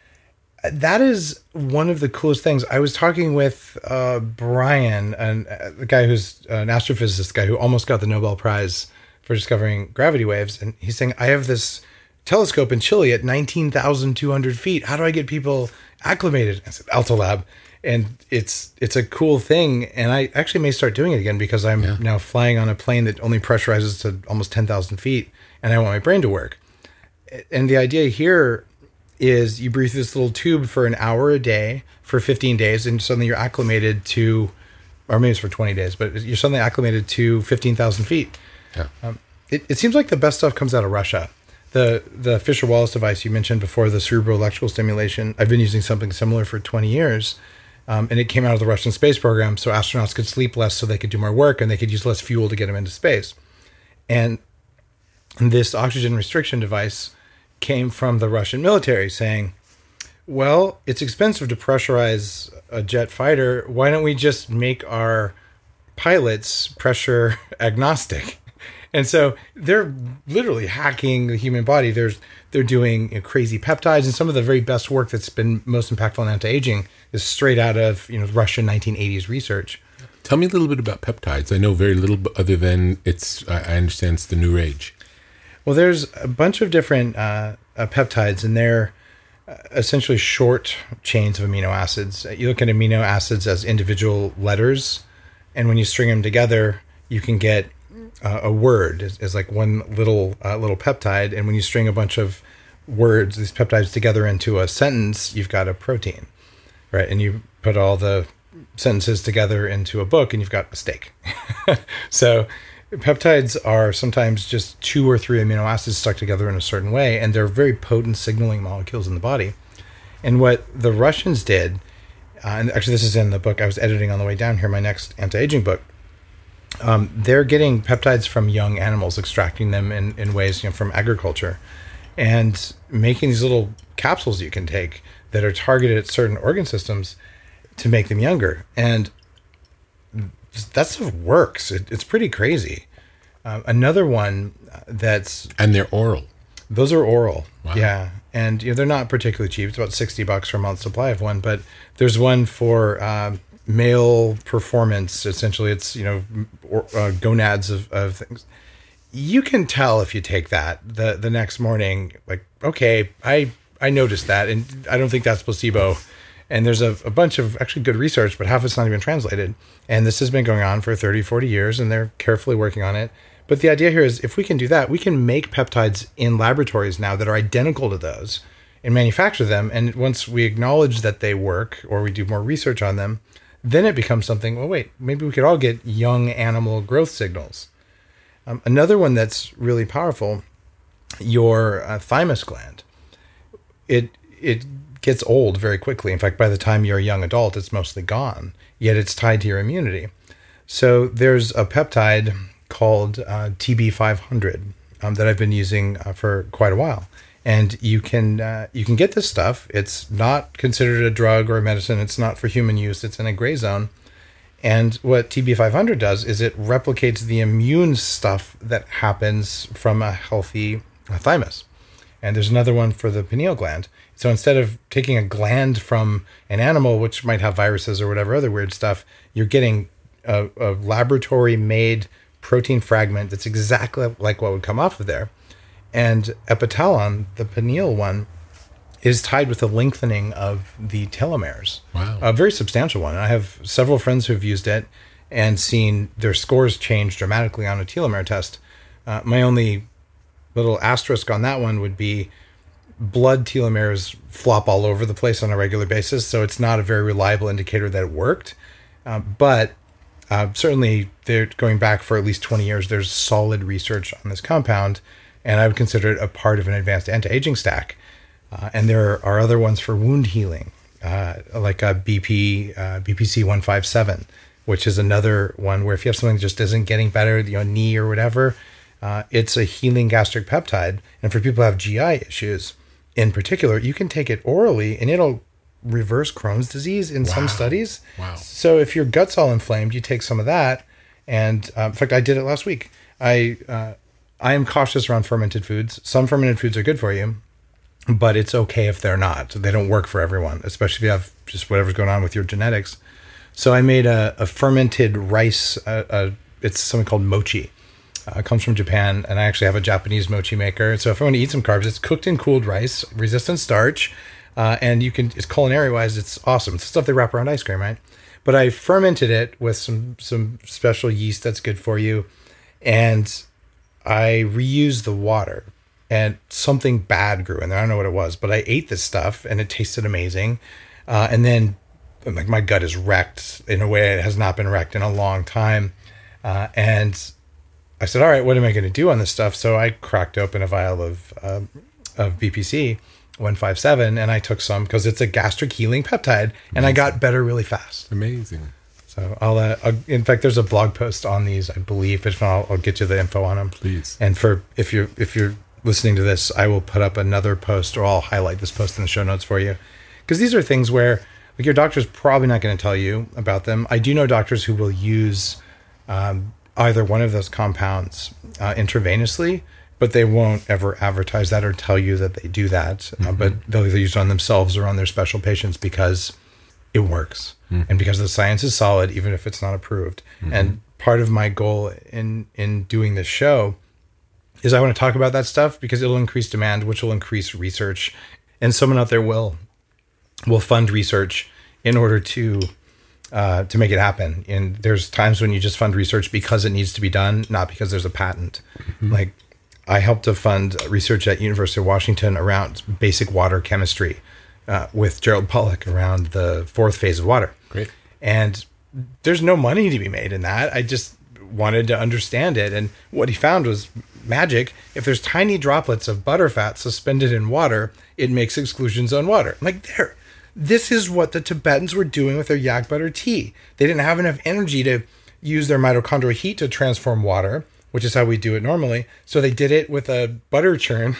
that is one of the coolest things. I was talking with uh, Brian, and uh, the guy who's an astrophysicist guy who almost got the Nobel Prize for discovering gravity waves, and he's saying, "I have this telescope in Chile at nineteen thousand two hundred feet. How do I get people acclimated?" I said, "Alto Lab." And it's it's a cool thing, and I actually may start doing it again because I'm now flying on a plane that only pressurizes to almost ten thousand feet, and I want my brain to work and the idea here is you breathe this little tube for an hour a day for 15 days and suddenly you're acclimated to or maybe it's for 20 days but you're suddenly acclimated to 15000 feet yeah. Um, it, it seems like the best stuff comes out of russia the the fisher wallace device you mentioned before the cerebral electrical stimulation i've been using something similar for 20 years um, and it came out of the russian space program so astronauts could sleep less so they could do more work and they could use less fuel to get them into space and this oxygen restriction device came from the Russian military saying, well, it's expensive to pressurize a jet fighter. Why don't we just make our pilots pressure agnostic? And so they're literally hacking the human body. There's they're doing you know, crazy peptides, and some of the very best work that's been most impactful in anti-aging is straight out of you know Russian 1980s research. Tell me a little bit about peptides. I know very little other than it's. I understand it's the new rage. Well, there's a bunch of different uh, uh, peptides, and they're uh, essentially short chains of amino acids. You look at amino acids as individual letters, and when you string them together, you can get uh, a word is, as like one little uh, little peptide. And when you string a bunch of words, these peptides together into a sentence, you've got a protein, right? And you put all the sentences together into a book, and you've got a steak. so peptides are sometimes just two or three amino acids stuck together in a certain way, and they're very potent signaling molecules in the body. And what the Russians did, uh, and actually this is in the book I was editing on the way down here, my next anti-aging book. Um, they're getting peptides from young animals, extracting them in, in ways you know, from agriculture, and making these little capsules you can take that are targeted at certain organ systems to make them younger. And that stuff works. It, it's pretty crazy. Uh, another one that's And they're oral. those are oral. Wow. Yeah. And you know, they're not particularly cheap. It's about 60 bucks for a month supply of one, but there's one for um, male performance. Essentially, it's, you know, or, uh, gonads of, of things. You can tell if you take that the, the next morning, like, okay, I, I noticed that. And I don't think that's placebo. And there's a, a bunch of actually good research, but half of it's not even translated. And this has been going on for 30, 40 years, and they're carefully working on it. But the idea here is if we can do that, we can make peptides in laboratories now that are identical to those and manufacture them. And once we acknowledge that they work or we do more research on them, then it becomes something, well, wait, maybe we could all get young animal growth signals. Um, another one that's really powerful, your uh, thymus gland. It it gets old very quickly. In fact, by the time you're a young adult, it's mostly gone. Yet it's tied to your immunity. So there's a peptide called uh, TB500 um, that I've been using uh, for quite a while, and you can uh, you can get this stuff. It's not considered a drug or a medicine. It's not for human use. It's in a gray zone. And what TB500 does is it replicates the immune stuff that happens from a healthy thymus. And there's another one for the pineal gland. So instead of taking a gland from an animal, which might have viruses or whatever other weird stuff, you're getting a, a laboratory made protein fragment that's exactly like what would come off of there. And epitalon, the pineal one, is tied with a lengthening of the telomeres. Wow. A very substantial one. I have several friends who've used it and seen their scores change dramatically on a telomere test. Uh, my only little asterisk on that one would be blood telomeres flop all over the place on a regular basis, so it's not a very reliable indicator that it worked. Um, but uh, certainly, they're going back for at least 20 years. There's solid research on this compound, and I would consider it a part of an advanced anti-aging stack. Uh, and there are other ones for wound healing, uh, like a BP uh, BPC 157, which is another one where if you have something that just isn't getting better, you know, knee or whatever, uh, it's a healing gastric peptide. And for people who have GI issues, in particular, you can take it orally, and it'll reverse Crohn's disease in some studies. Wow. So if your gut's all inflamed, you take some of that. And uh, in fact, I did it last week. I uh, I am cautious around fermented foods. Some fermented foods are good for you, but it's okay if they're not. They don't work for everyone, especially if you have just whatever's going on with your genetics. So I made a, a fermented rice. Uh, uh, it's something called mochi. Uh, it comes from Japan, and I actually have a Japanese mochi maker. So if I want to eat some carbs, it's cooked in cooled rice, resistant starch, uh, and you can. It's culinary wise, it's awesome. It's the stuff they wrap around ice cream, right? But I fermented it with some some special yeast that's good for you, and I reused the water and something bad grew in there. I don't know what it was, but I ate this stuff and it tasted amazing. Uh, and then like my gut is wrecked in a way it has not been wrecked in a long time. Uh, and I said, all right, what am I going to do on this stuff? So I cracked open a vial of, um of BPC 157 and I took some because it's a gastric healing peptide and I got better really fast. Amazing. So I'll, uh, I'll, in fact, there's a blog post on these, I believe. If not, I'll, I'll get you the info on them. Please. And for if you're if you're listening to this, I will put up another post, or I'll highlight this post in the show notes for you, because these are things where like your doctor's probably not going to tell you about them. I do know doctors who will use um, either one of those compounds uh, intravenously, but they won't ever advertise that or tell you that they do that. Uh, but they'll either use it on themselves or on their special patients because it works. Hmm. And because the science is solid, even if it's not approved. Hmm. And part of my goal in in doing this show is I want to talk about that stuff because it'll increase demand, which will increase research, and someone out there will will fund research in order to uh, to make it happen. And there's times when you just fund research because it needs to be done, not because there's a patent. Hmm. Like I helped to fund research at University of Washington around basic water chemistry uh, with Gerald Pollack around the fourth phase of water. Great. And there's no money to be made in that. I just wanted to understand it. And what he found was magic. If there's tiny droplets of butterfat suspended in water, it makes exclusion zone water. I'm like, there. This is what the Tibetans were doing with their yak butter tea. They didn't have enough energy to use their mitochondrial heat to transform water, which is how we do it normally. So they did it with a butter churn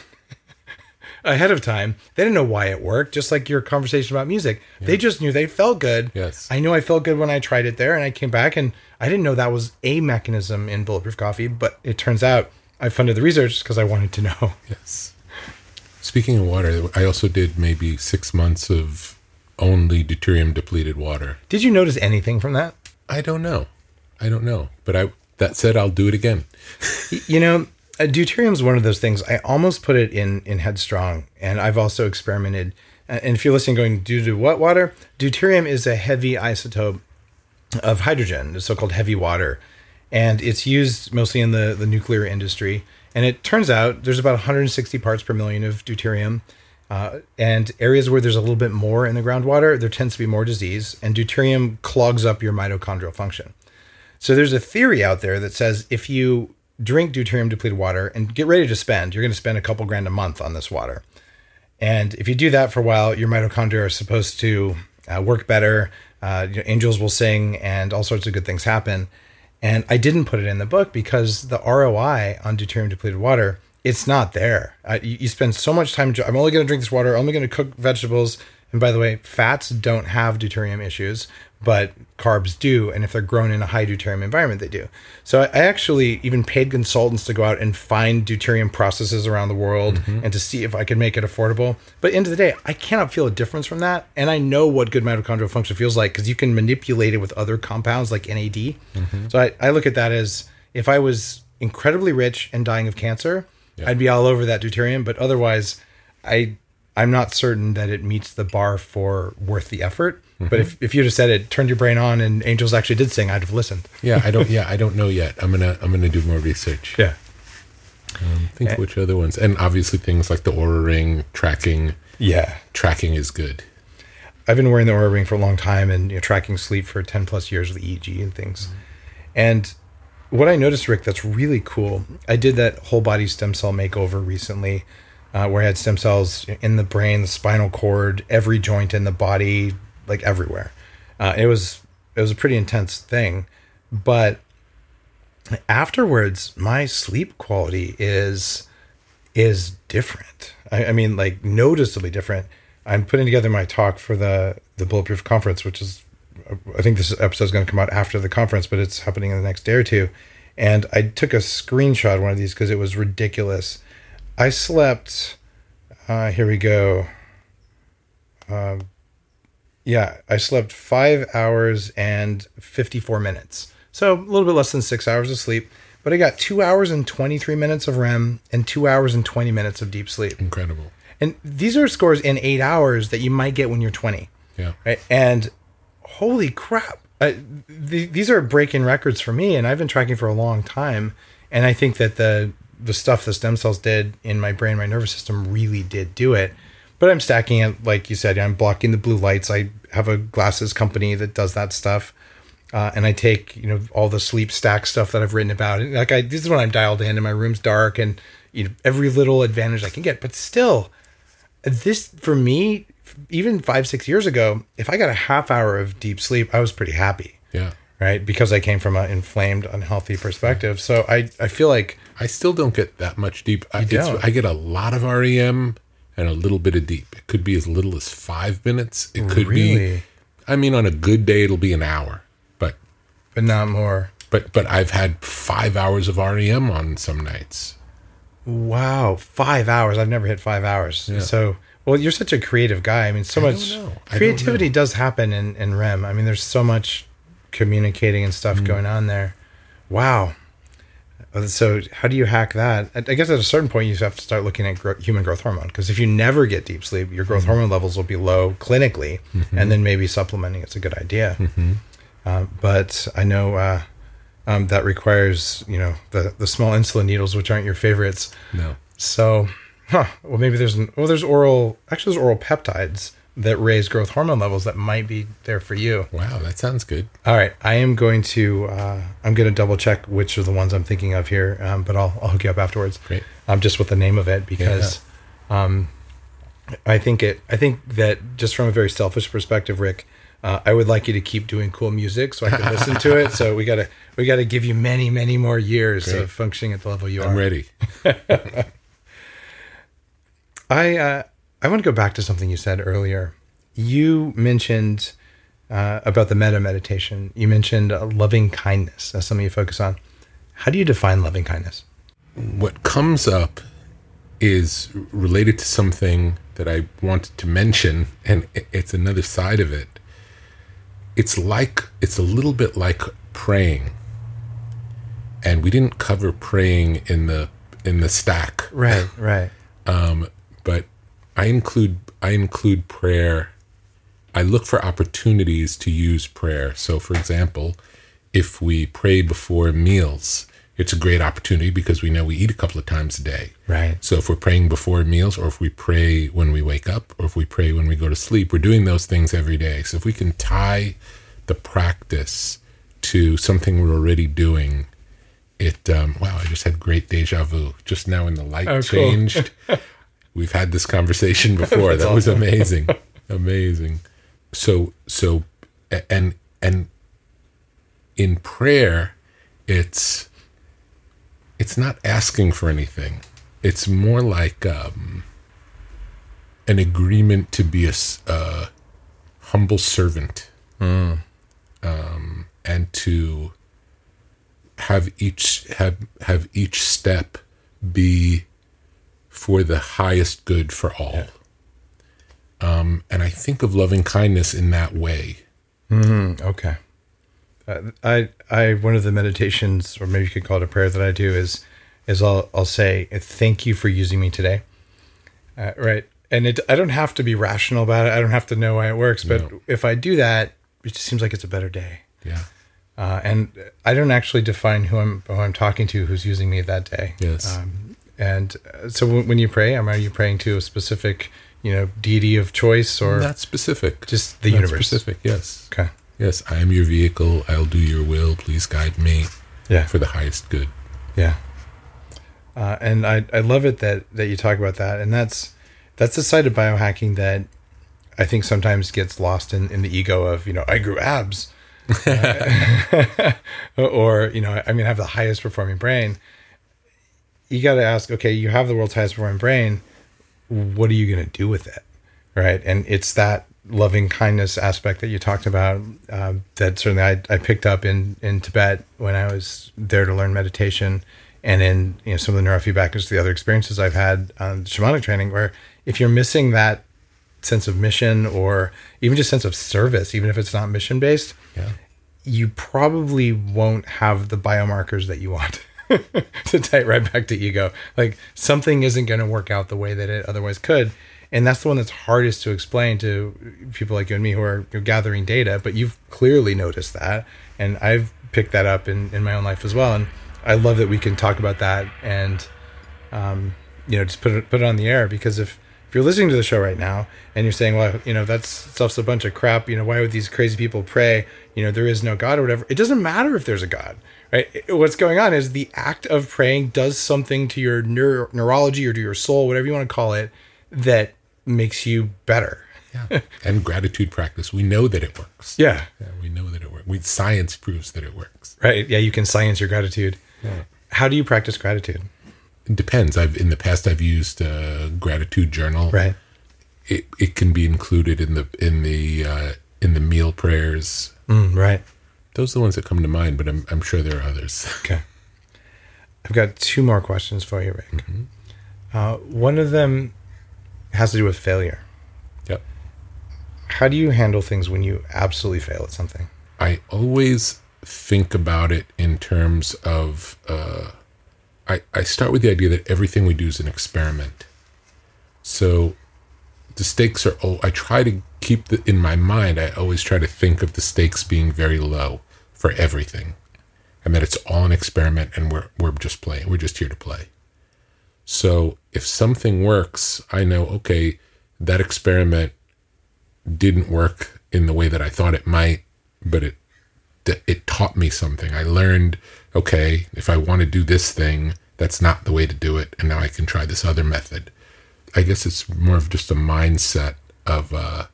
ahead of time. They didn't know why it worked, just like your conversation about music. They just knew they felt good. Yes. I knew I felt good when I tried it there and I came back and I didn't know that was a mechanism in bulletproof coffee, but it turns out I funded the research because I wanted to know. Yes. Speaking of water, I also did maybe six months of only deuterium depleted water. Did you notice anything from that? I don't know. I don't know. But I that said, I'll do it again. You know, uh, deuterium is one of those things. I almost put it in in Headstrong, and I've also experimented. And if you're listening, going due to what water? Deuterium is a heavy isotope of hydrogen, the so-called heavy water, and it's used mostly in the the nuclear industry. And it turns out there's about 160 parts per million of deuterium. Uh, and areas where there's a little bit more in the groundwater, there tends to be more disease, and deuterium clogs up your mitochondrial function. So there's a theory out there that says if you drink deuterium depleted water and get ready to spend, you're going to spend a couple grand a month on this water. And if you do that for a while, your mitochondria are supposed to uh, work better. Uh, angels will sing, and all sorts of good things happen. And I didn't put it in the book because the ROI on deuterium depleted water, it's not there. Uh, you, you spend so much time. I'm only going to drink this water. I'm only going to cook vegetables. And by the way, fats don't have deuterium issues, but carbs do. And if they're grown in a high deuterium environment, they do. So I, actually even paid consultants to go out and find deuterium processes around the world mm-hmm. and to see if I could make it affordable. But end of the day, I cannot feel a difference from that. And I know what good mitochondrial function feels like because you can manipulate it with other compounds like NAD. Mm-hmm. So I, I look at that as if I was incredibly rich and dying of cancer, I'd be all over that deuterium. But otherwise, I I'm not certain that it meets the bar for worth the effort. But if, if you'd have said it, turned your brain on, and angels actually did sing, I'd have listened. Yeah, I don't. Yeah, I don't know yet. I'm gonna. I'm gonna do more research. Yeah. Think which other ones, and obviously things like the Oura Ring tracking. Yeah. Tracking is good. I've been wearing the Oura Ring for a long time and you know, tracking sleep for 10 plus years with EEG and things. And what I noticed, Rick, that's really cool. I did that whole body stem cell makeover recently, uh, where I had stem cells in the brain, the spinal cord, every joint in the body, like everywhere. Uh, it was it was a pretty intense thing, but afterwards, my sleep quality is is different. I, I mean, like noticeably different. I'm putting together my talk for the the Bulletproof conference, which is I think this episode is going to come out after the conference, but it's happening in the next day or two. And I took a screenshot of one of these because it was ridiculous. I slept. Uh, here we go. Um, yeah, I slept five hours and 54 minutes. So a little bit less than six hours of sleep. But I got two hours and 23 minutes of REM and two hours and 20 minutes of deep sleep. Incredible. And these are scores in eight hours that you might get when you're 20. Yeah. Right. And holy crap. Th- these are breaking records for me. And I've been tracking for a long time. And I think that the, the stuff the stem cells did in my brain, my nervous system really did do it. But I'm stacking it, like you said, I'm blocking the blue lights. I have a glasses company that does that stuff. Uh, and I take, you know, all the sleep stack stuff that I've written about. And like I, this is when I'm dialed in and my room's dark and, you know, every little advantage I can get. But still, this for me, even five, six years ago, if I got a half hour of deep sleep, I was pretty happy, Yeah. right? Because I came from an inflamed, unhealthy perspective. So I, I feel like, I still don't get that much deep. I? I get a lot of REM and a little bit of deep. It could be as little as five minutes. It could be. I mean, on a good day, it'll be an hour. But but not more. but but I've had five hours of REM on some nights. Wow, five hours. I've never hit five hours. Yeah. So Well, you're such a creative guy. I mean, so I much know. I don't creativity does happen in, in REM. I mean, there's so much communicating and stuff Mm. going on there. Wow. So, how do you hack that? I guess at a certain point, you have to start looking at gro- human growth hormone because if you never get deep sleep, your growth hormone levels will be low clinically, Mm-hmm. and then maybe supplementing it's a good idea. Uh, but I know uh, um, that requires you know the the small insulin needles, which aren't your favorites. No. So, huh? Well, maybe there's an, well, there's oral actually there's oral peptides that raise growth hormone levels that might be there for you. Wow, that sounds good. All right, I am going to uh, I'm going to double check which are the ones I'm thinking of here, um, but I'll I'll hook you up afterwards. Great. Um, just with the name of it because, um, I think it I think that just from a very selfish perspective, Rick. Uh, I would like you to keep doing cool music so I can listen to it. So we gotta we gotta give you many many more years Great. of functioning at the level you are. I'm ready. I uh, I want to go back to something you said earlier. You mentioned uh, about the meta meditation. You mentioned uh, loving kindness as something you focus on. How do you define loving kindness? What comes up is related to something that I wanted to mention, and it's another side of it. It's like, it's a little bit like praying. And we didn't cover praying in the in the stack. Right, right. um, but I include I include prayer. I look for opportunities to use prayer. So, for example, if we pray before meals, it's a great opportunity because we know we eat a couple of times a day. Right. So, if we're praying before meals, or if we pray when we wake up, or if we pray when we go to sleep, we're doing those things every day. So, if we can tie the practice to something we're already doing, it um, wow! I just had great deja vu just now when the light Oh, cool. We've had this conversation before. that was amazing, amazing. So so, and and in prayer, it's it's not asking for anything. It's more like um, an agreement to be a uh, humble servant, um, and to have each have have each step be for the highest good for all. Um, and I think of loving kindness in that way. Okay. Uh, I I one of the meditations, or maybe you could call it a prayer that I do is is I'll I'll say thank you for using me today, uh, right? And it I don't have to be rational about it. I don't have to know why it works, but No. if I do that, it just seems like it's a better day. Yeah. Uh, and I don't actually define who I'm who I'm talking to, who's using me that day. Yes. Um, and uh, so when, when you pray, are you praying to a specific, you know, deity of choice or Not specific. just the Not universe? specific. Yes. Okay. Yes. I am your vehicle. I'll do your will. Please guide me Yeah. for the highest good. Yeah. Uh, and I, I love it that, that you talk about that. And that's that's the side of biohacking that I think sometimes gets lost in, in the ego of, you know, I grew abs. or, you know, I mean, I have the highest performing brain. You got to ask, okay, you have the world's highest performing brain. What are you going to do with it? Right. And it's that loving kindness aspect that you talked about um, that certainly I, I picked up in, in Tibet when I was there to learn meditation and in you know some of the neurofeedback and just the other experiences I've had on shamanic training where if you're missing that sense of mission or even just sense of service, even if it's not mission based, Yeah. you probably won't have the biomarkers that you want to tie right back to ego. Like something isn't going to work out the way that it otherwise could. And that's the one that's hardest to explain to people like you and me who are gathering data, but you've clearly noticed that. And I've picked that up in, in my own life as well. And I love that we can talk about that and, um, you know, just put it, put it on the air because if, if you're listening to the show right now and you're saying, well, you know, that's stuff's a bunch of crap. You know, why would these crazy people pray? You know, there is no God or whatever. It doesn't matter if there's a God, right? What's going on is the act of praying does something to your neuro- neurology or to your soul, whatever you want to call it, that makes you better. Yeah. and gratitude practice. We know that it works. Yeah. Yeah, we know that it works. We, science proves that it works. Right. Yeah. You can science your gratitude. Yeah. How do you practice gratitude? It depends. I've in the past I've used a gratitude journal. Right. It it can be included in the in the uh, in the meal prayers. Mm, right. Those are the ones that come to mind, but I'm I'm sure there are others. Okay. I've got two more questions for you, Rick. Uh, one of them has to do with failure. Yep. How do you handle things when you absolutely fail at something? I always think about it in terms of uh, I, I start with the idea that everything we do is an experiment. So the stakes are oh I try to keep the, in my mind I always try to think of the stakes being very low for everything. And that it's all an experiment and we're we're just playing. We're just here to play. So if something works, I know okay, that experiment didn't work in the way that I thought it might, but it it taught me something. I learned, okay, if I want to do this thing, that's not the way to do it, and now I can try this other method. I guess it's more of just a mindset of uh,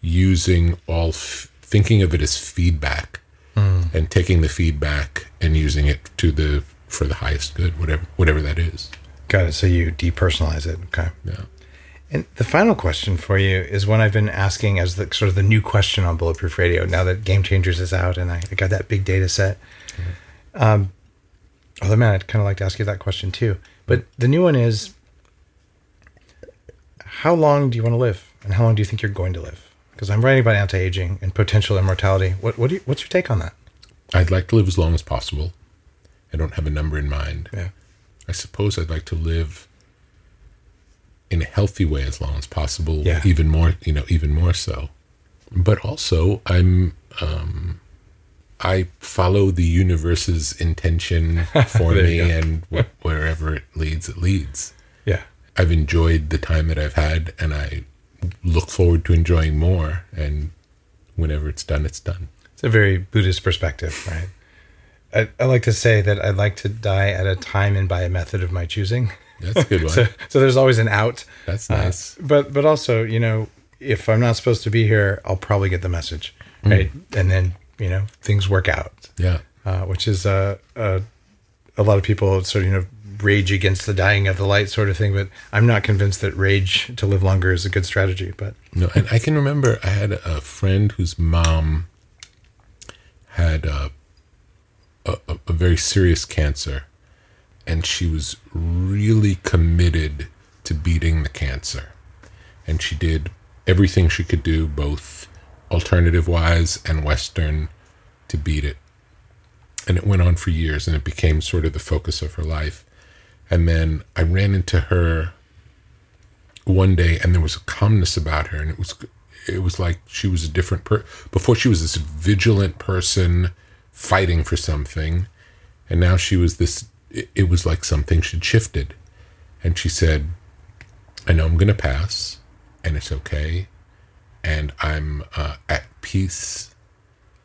using all, f- thinking of it as feedback, mm. and taking the feedback and using it to the for the highest good, whatever whatever that is. Got it. So you depersonalize it. Okay. Yeah. And the final question for you is one I've been asking as the sort of the new question on Bulletproof Radio. Now that Game Changers is out and I, I got that big data set. Mm-hmm. Um, although, man, I'd kind of like to ask you that question too. But the new one is how long do you want to live? And how long do you think you're going to live? Because I'm writing about anti aging and potential immortality. What, what do you, what's your take on that? I'd like to live as long as possible. I don't have a number in mind. Yeah. I suppose I'd like to live in a healthy way as long as possible. Yeah. Even more, you know, even more so. But also, I'm, um, I follow the universe's intention for me, and wh- wherever it leads, it leads. Yeah. I've enjoyed the time that I've had, and I look forward to enjoying more. And whenever it's done, it's done. It's a very Buddhist perspective, right? I, I like to say that I'd like to die at a time and by a method of my choosing. That's a good one. so, so there's always an out. That's nice. Uh, but but also, you know, if I'm not supposed to be here, I'll probably get the message, right? Mm. And then you know things work out. Yeah. Uh, which is uh, uh, a lot of people sort of you know rage against the dying of the light sort of thing, but I'm not convinced that rage to live longer is a good strategy. But no, and I can remember I had a friend whose mom had a, a, a very serious cancer and she was really committed to beating the cancer. And she did everything she could do, both alternative wise and Western, to beat it. And it went on for years and it became sort of the focus of her life. And then I ran into her one day and there was a calmness about her and it was it was like she was a different person before she was this vigilant person fighting for something and now she was this it, was like something she'd shifted. And she said, I know I'm going to pass, and it's okay. And I'm uh, at peace.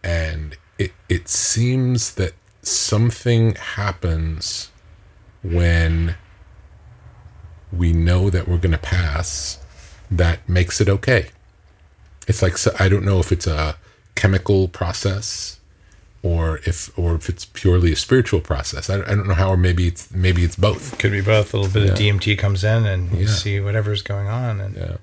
And it, it seems that something happens when we know that we're going to pass that makes it okay. It's like, so I don't know if it's a chemical process or if or if it's purely a spiritual process. I, I don't know how, or maybe it's maybe it's both. Could be both. A little bit yeah. of DMT comes in, and you yeah. see whatever's going on. And yeah.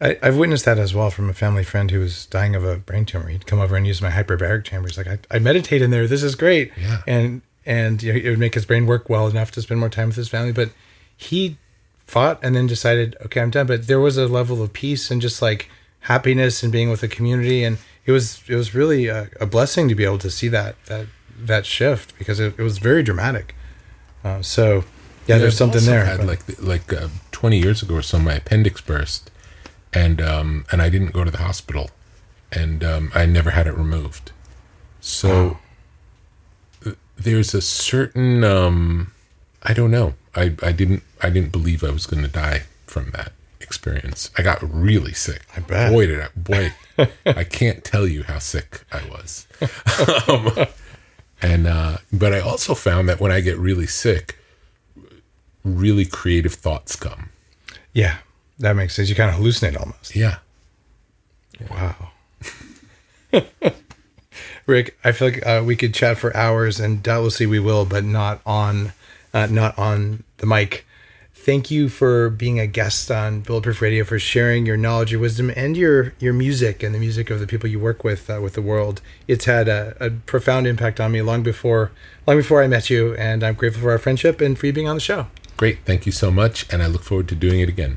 I, have witnessed that as well from a family friend who was dying of a brain tumor. He'd come over and use my hyperbaric chamber. He's like, I, I meditate in there. This is great. Yeah. And and you know, it would make his brain work well enough to spend more time with his family. But he fought and then decided, okay, I'm done. But there was a level of peace and just like happiness and being with the community and it was it was really a, a, blessing to be able to see that that that shift because it, it was very dramatic. Uh, so yeah, yeah, there's something there. Had like like uh, 20 years ago or so, my appendix burst, and um, and I didn't go to the hospital, and um, I never had it removed. So wow. There's a certain um, I don't know. I I didn't I didn't believe I was going to die from that experience. I got really sick. I bet. Boy, did I, boy, I can't tell you how sick I was. um, and, uh, but I also found that when I get really sick, really creative thoughts come. Yeah, that makes sense. You kind of hallucinate almost. Yeah. Wow. Rick, I feel like uh, we could chat for hours, and doubtlessly we will, but not on, uh, not on the mic thank you for being a guest on Bulletproof Radio for sharing your knowledge, your wisdom, and your your music and the music of the people you work with uh, with the world. It's had a, a, profound impact on me long before long before I met you, and I'm grateful for our friendship and for you being on the show. Great, thank you so much, and I look forward to doing it again.